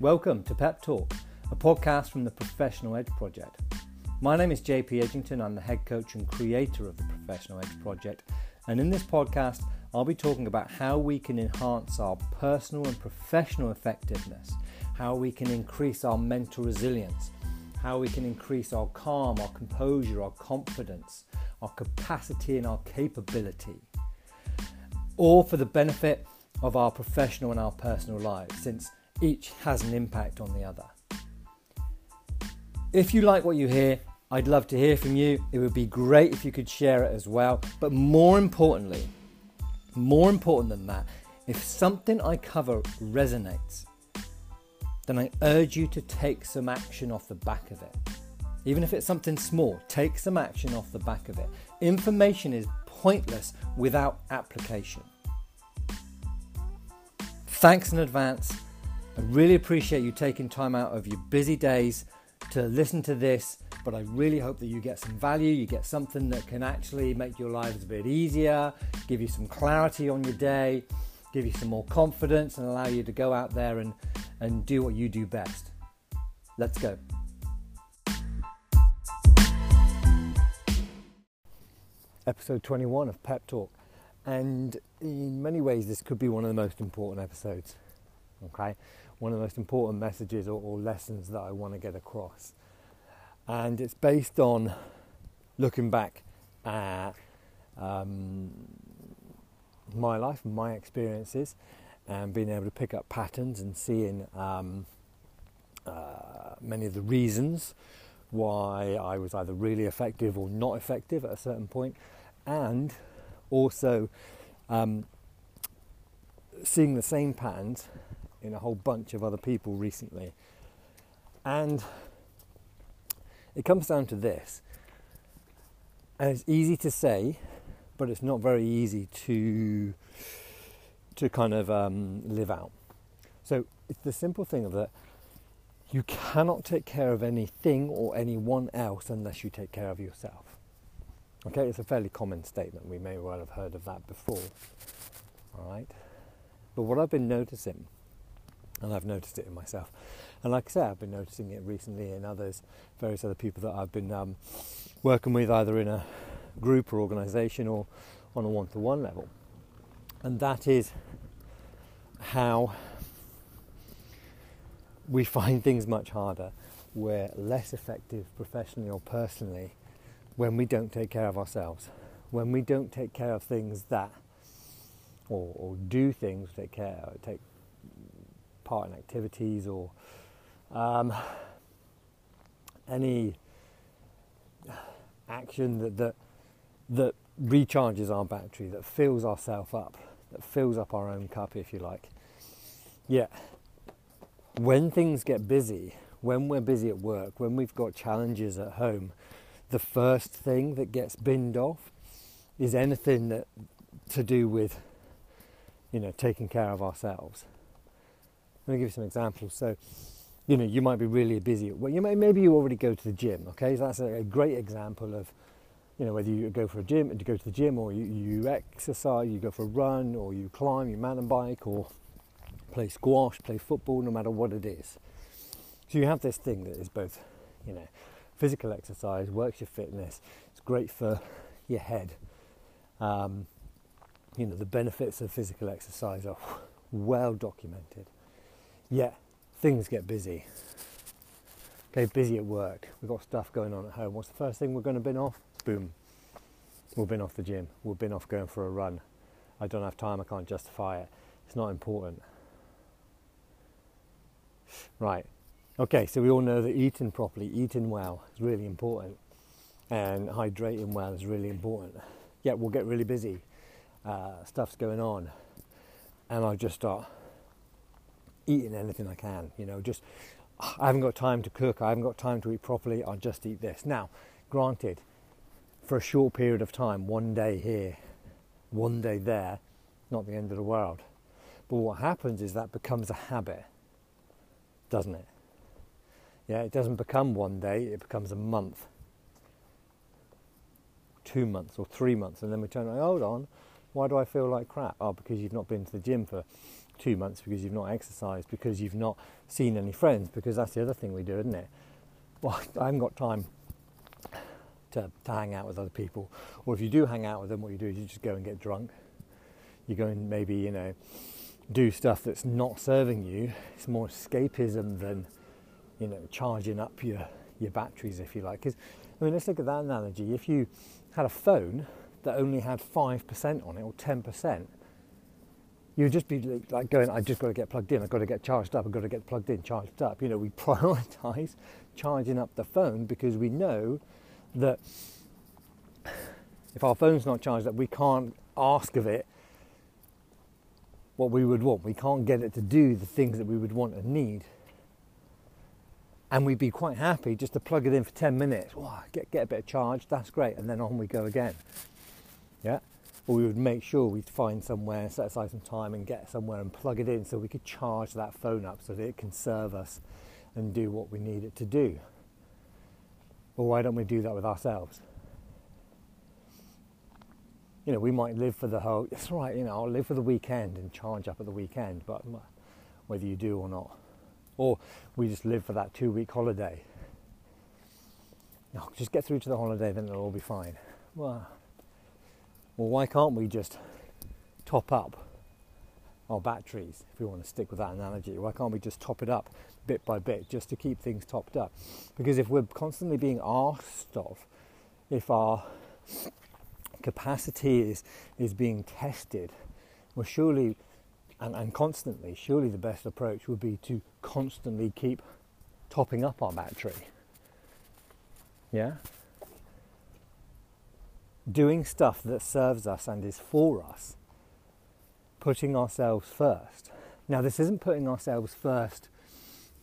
Welcome to Pep Talk, a podcast from the Professional Edge Project. My name is JP Edgington. I'm the head coach and creator of the Professional Edge Project. And in this podcast, I'll be talking about how we can enhance our personal and professional effectiveness, how we can increase our mental resilience, how we can increase our calm, our composure, our confidence, our capacity, and our capability. All for the benefit of our professional and our personal lives, since each has an impact on the other. If you like what you hear, I'd love to hear from you. It would be great if you could share it as well. But more importantly, more important than that, if something I cover resonates, then I urge you to take some action off the back of it. Even if it's something small, take some action off the back of it. Information is pointless without application. Thanks in advance. I really appreciate you taking time out of your busy days to listen to this, but I really hope that you get some value, you get something that can actually make your lives a bit easier, give you some clarity on your day, give you some more confidence, and allow you to go out there and, and do what you do best. Let's go. Episode 21 of Pep Talk. And in many ways, this could be one of the most important episodes. Okay, one of the most important messages or, or lessons that I want to get across. And it's based on looking back at um, my life, my experiences, and being able to pick up patterns and seeing um, uh, many of the reasons why I was either really effective or not effective at a certain point, and also um, seeing the same patterns in a whole bunch of other people recently. And it comes down to this. And it's easy to say, but it's not very easy to to kind of um, live out. So it's the simple thing of that you cannot take care of anything or anyone else unless you take care of yourself. Okay, it's a fairly common statement. We may well have heard of that before. All right. But what I've been noticing, and I've noticed it in myself, and like I said, I've been noticing it recently in others, various other people that I've been um, working with either in a group or organization or on a one to one level. And that is how we find things much harder. We're less effective professionally or personally when we don't take care of ourselves, when we don't take care of things that, or, or do things, take care, take part in activities or um, any action that, that that recharges our battery, that fills ourselves up, that fills up our own cup, if you like. Yeah, when things get busy, when we're busy at work, when we've got challenges at home, the first thing that gets binned off is anything that to do with you know taking care of ourselves. Let me give you some examples. So, you know, you might be really busy. Well, you may maybe you already go to the gym. Okay, so that's a, great example of you know whether you go for a gym to go to the gym or you, you exercise, you go for a run or you climb, you mountain bike or play squash, play football, no matter what it is. So you have this thing that is both, you know, physical exercise, works your fitness. It's great for your head. Um, you know, the benefits of physical exercise are well documented. Yet, things get busy. Okay, busy at work. We've got stuff going on at home. What's the first thing we're going to bin off? Boom. We'll bin off the gym. We'll bin off going for a run. I don't have time. I can't justify it. It's not important. Right. Okay, so we all know that eating properly, eating well is really important, and hydrating well is really important. Yet we'll get really busy, uh, stuff's going on, and I'll just start eating anything I can. You know, just ah, I haven't got time to cook, I haven't got time to eat properly, I'll just eat this. Now, granted, for a short period of time, one day here, one day there, not the end of the world. But what happens is that becomes a habit, doesn't it? Yeah, it doesn't become one day, it becomes a month, two months, or three months, and then we turn around, hold on, why do I feel like crap? Oh, because you've not been to the gym for two months because you've not exercised, because you've not seen any friends, because that's the other thing we do, isn't it? Well, I haven't got time to, to hang out with other people. Or if you do hang out with them, what you do is you just go and get drunk. You go and maybe, you know, do stuff that's not serving you. It's more escapism than, you know, charging up your, your batteries, if you like. Because, I mean, let's look at that analogy. If you had a phone that only had 5% on it or 10%, you'd just be like going, I've just got to get plugged in, I've got to get charged up, I've got to get plugged in, charged up. You know, we prioritize charging up the phone because we know that if our phone's not charged up, we can't ask of it what we would want. We can't get it to do the things that we would want and need. And we'd be quite happy just to plug it in for 10 minutes, get, get a bit of charge, that's great, and then on we go again. Yeah? Or we would make sure we'd find somewhere, set aside some time and get somewhere and plug it in so we could charge that phone up so that it can serve us and do what we need it to do. Well, why don't we do that with ourselves? You know, we might live for the whole, it's right, you know, I'll live for the weekend and charge up at the weekend, but whether you do or not. Or we just live for that two week holiday. No, just get through to the holiday, then it'll all be fine. Well, well, why can't we just top up our batteries, if we want to stick with that analogy? Why can't we just top it up bit by bit just to keep things topped up. Because if we're constantly being asked of, if our capacity is, is being tested, well, surely and, and constantly, surely the best approach would be to constantly keep topping up our battery. Yeah? Doing stuff that serves us and is for us, putting ourselves first. Now, this isn't putting ourselves first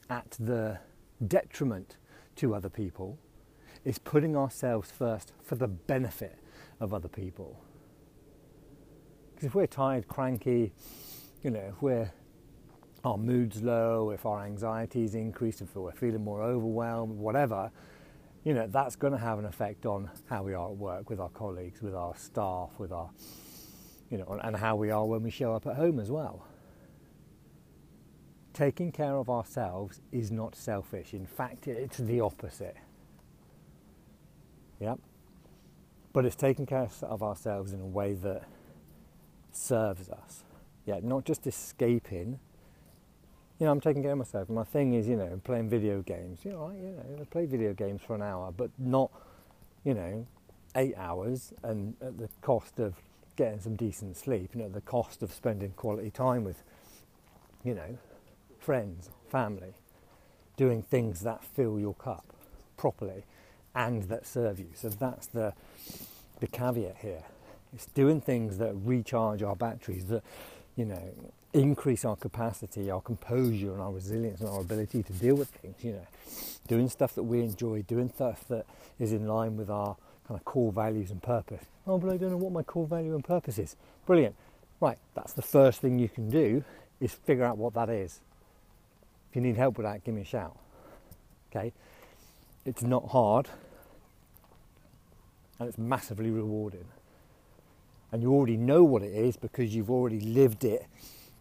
at the detriment to other people it's putting ourselves first for the benefit of other people. Because if we're tired, cranky, you know, if we're our mood's low, if our anxiety is increased, if we're feeling more overwhelmed, whatever, you know, that's going to have an effect on how we are at work with our colleagues, with our staff, with our, you know, and how we are when we show up at home as well taking care of ourselves is not selfish. In fact, it's the opposite. Yep. But it's taking care of ourselves in a way that serves us. Yeah, not just escaping. You know, I'm taking care of myself. My thing is, you know, playing video games. You know, I, you know, I play video games for an hour, but not, you know, eight hours and at the cost of getting some decent sleep, you know, the cost of spending quality time with, you know, friends, family, doing things that fill your cup properly and that serve you. So that's the, the caveat here. It's doing things that recharge our batteries, that, you know, increase our capacity, our composure, and our resilience and our ability to deal with things. You know, doing stuff that we enjoy, doing stuff that is in line with our kind of core values and purpose. Oh, but I don't know what my core value and purpose is. Brilliant. Right, that's the first thing you can do is figure out what that is. If you need help with that, give me a shout. Okay? It's not hard and it's massively rewarding. And you already know what it is because you've already lived it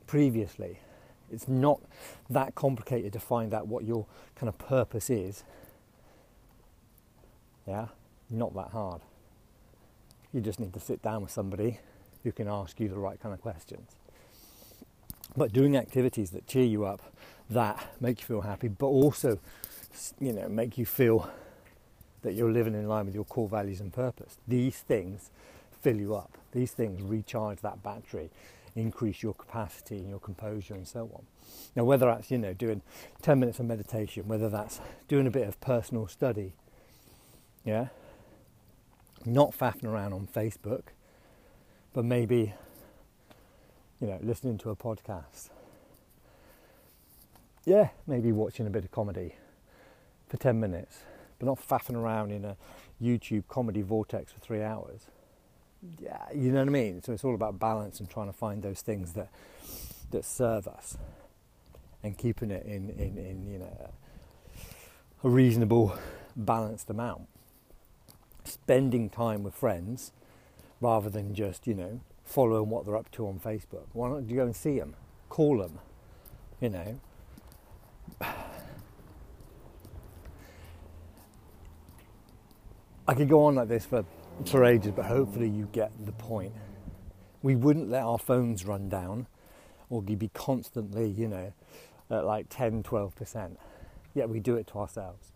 previously. It's not that complicated to find out what your kind of purpose is. Yeah? Not that hard. You just need to sit down with somebody who can ask you the right kind of questions. But doing activities that cheer you up, that make you feel happy, but also, you know, make you feel that you're living in line with your core values and purpose. These things fill you up. These things recharge that battery, increase your capacity and your composure and so on. Now, whether that's, you know, doing 10 minutes of meditation, whether that's doing a bit of personal study, yeah, not faffing around on Facebook, but maybe, you know, listening to a podcast, yeah, maybe watching a bit of comedy for 10 minutes, but not faffing around in a YouTube comedy vortex for three hours. Yeah, you know what I mean? So it's all about balance and trying to find those things that, that serve us and keeping it in, in, in you know, a reasonable, balanced amount. Spending time with friends rather than just, you know, following what they're up to on Facebook. Why not you go and see them? call them, you know. I could go on like this for, for ages, but hopefully you get the point. We wouldn't let our phones run down or be constantly, you know, at like 10, 12%. Yet we do it to ourselves.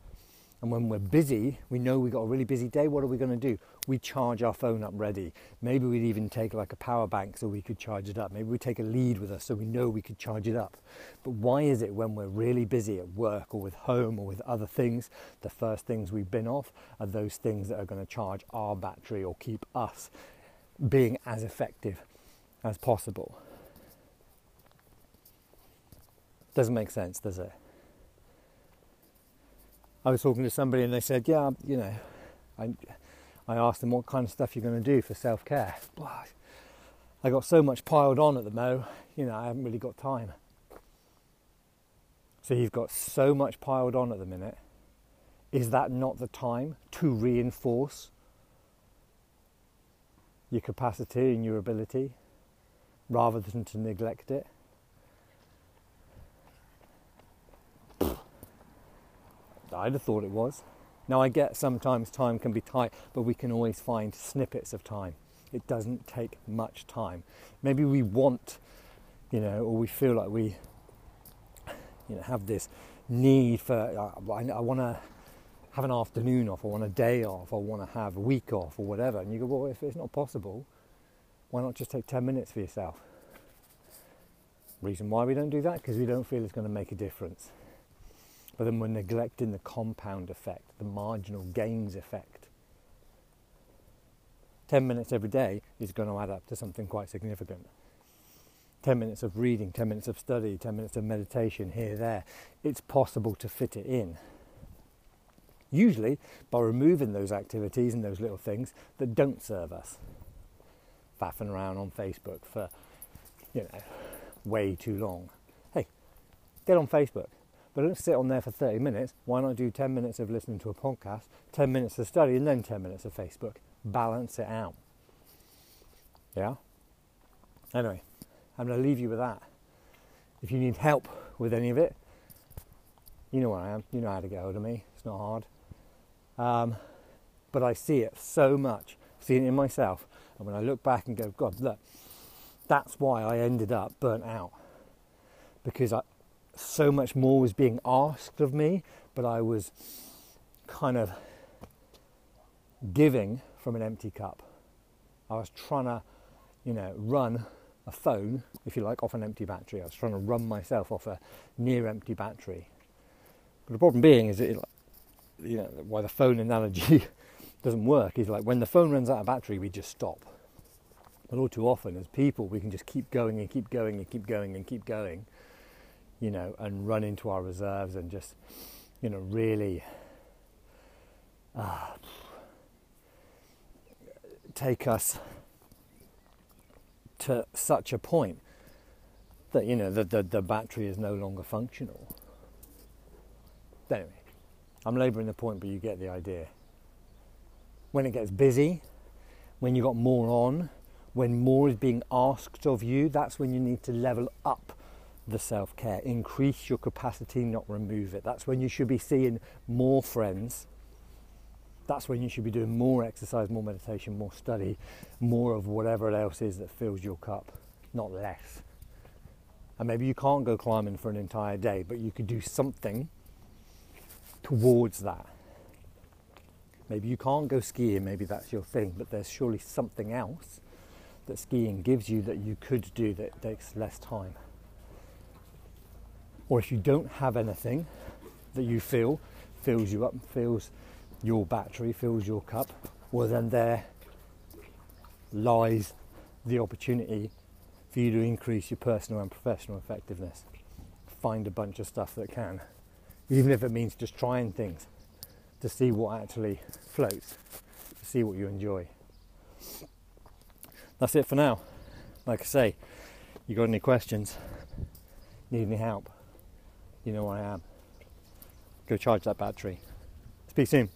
And when we're busy, we know we've got a really busy day, what are we going to do? We charge our phone up ready. Maybe we'd even take like a power bank so we could charge it up. Maybe we take a lead with us so we know we could charge it up. But why is it when we're really busy at work or with home or with other things, the first things we bin off are those things that are going to charge our battery or keep us being as effective as possible? Doesn't make sense, does it? I was talking to somebody and they said, yeah, you know, I, I asked them what kind of stuff you're going to do for self care. I got so much piled on at the mo, you know, I haven't really got time. So you've got so much piled on at the minute. Is that not the time to reinforce your capacity and your ability rather than to neglect it? I'd have thought it was. Now, I get sometimes time can be tight, but we can always find snippets of time. It doesn't take much time. Maybe we want, you know, or we feel like we, you know, have this need for, uh, I, I want to have an afternoon off, or want a day off, or want to have a week off, or whatever. And you go, well, if it's not possible, why not just take 10 minutes for yourself? Reason why we don't do that? Because we don't feel it's going to make a difference. But then we're neglecting the compound effect, the marginal gains effect. 10 minutes every day is going to add up to something quite significant. 10 minutes of reading, 10 minutes of study, 10 minutes of meditation here, there. It's possible to fit it in. Usually by removing those activities and those little things that don't serve us. Faffing around on Facebook for, you know, way too long. Hey, get on Facebook. But don't sit on there for 30 minutes. Why not do 10 minutes of listening to a podcast, 10 minutes of study, and then 10 minutes of Facebook? Balance it out. Yeah? Anyway, I'm going to leave you with that. If you need help with any of it, you know where I am. You know how to get hold of me. It's not hard. Um, but I see it so much. Seen it in myself. And when I look back and go, God, look, that's why I ended up burnt out. Because I, so much more was being asked of me, but I was kind of giving from an empty cup. I was trying to, you know, run a phone, if you like, off an empty battery. I was trying to run myself off a near empty battery. But the problem being is it, you know, why the phone analogy doesn't work is like when the phone runs out of battery, we just stop. But all too often, as people, we can just keep going and keep going and keep going and keep going you know, and run into our reserves and just, you know, really uh, take us to such a point that, you know, the, the, the battery is no longer functional. Anyway, I'm labouring the point, but you get the idea. When it gets busy, when you've got more on, when more is being asked of you, that's when you need to level up the self care. Increase your capacity, not remove it. That's when you should be seeing more friends. That's when you should be doing more exercise, more meditation, more study, more of whatever it else is that fills your cup, not less. And maybe you can't go climbing for an entire day, but you could do something towards that. Maybe you can't go skiing, maybe that's your thing, but there's surely something else that skiing gives you that you could do that takes less time or if you don't have anything that you feel fills you up, fills your battery, fills your cup, well, then there lies the opportunity for you to increase your personal and professional effectiveness. Find a bunch of stuff that can, even if it means just trying things to see what actually floats, to see what you enjoy. That's it for now. Like I say, you got any questions? Need any help? You know where I am. Go charge that battery. Speak soon.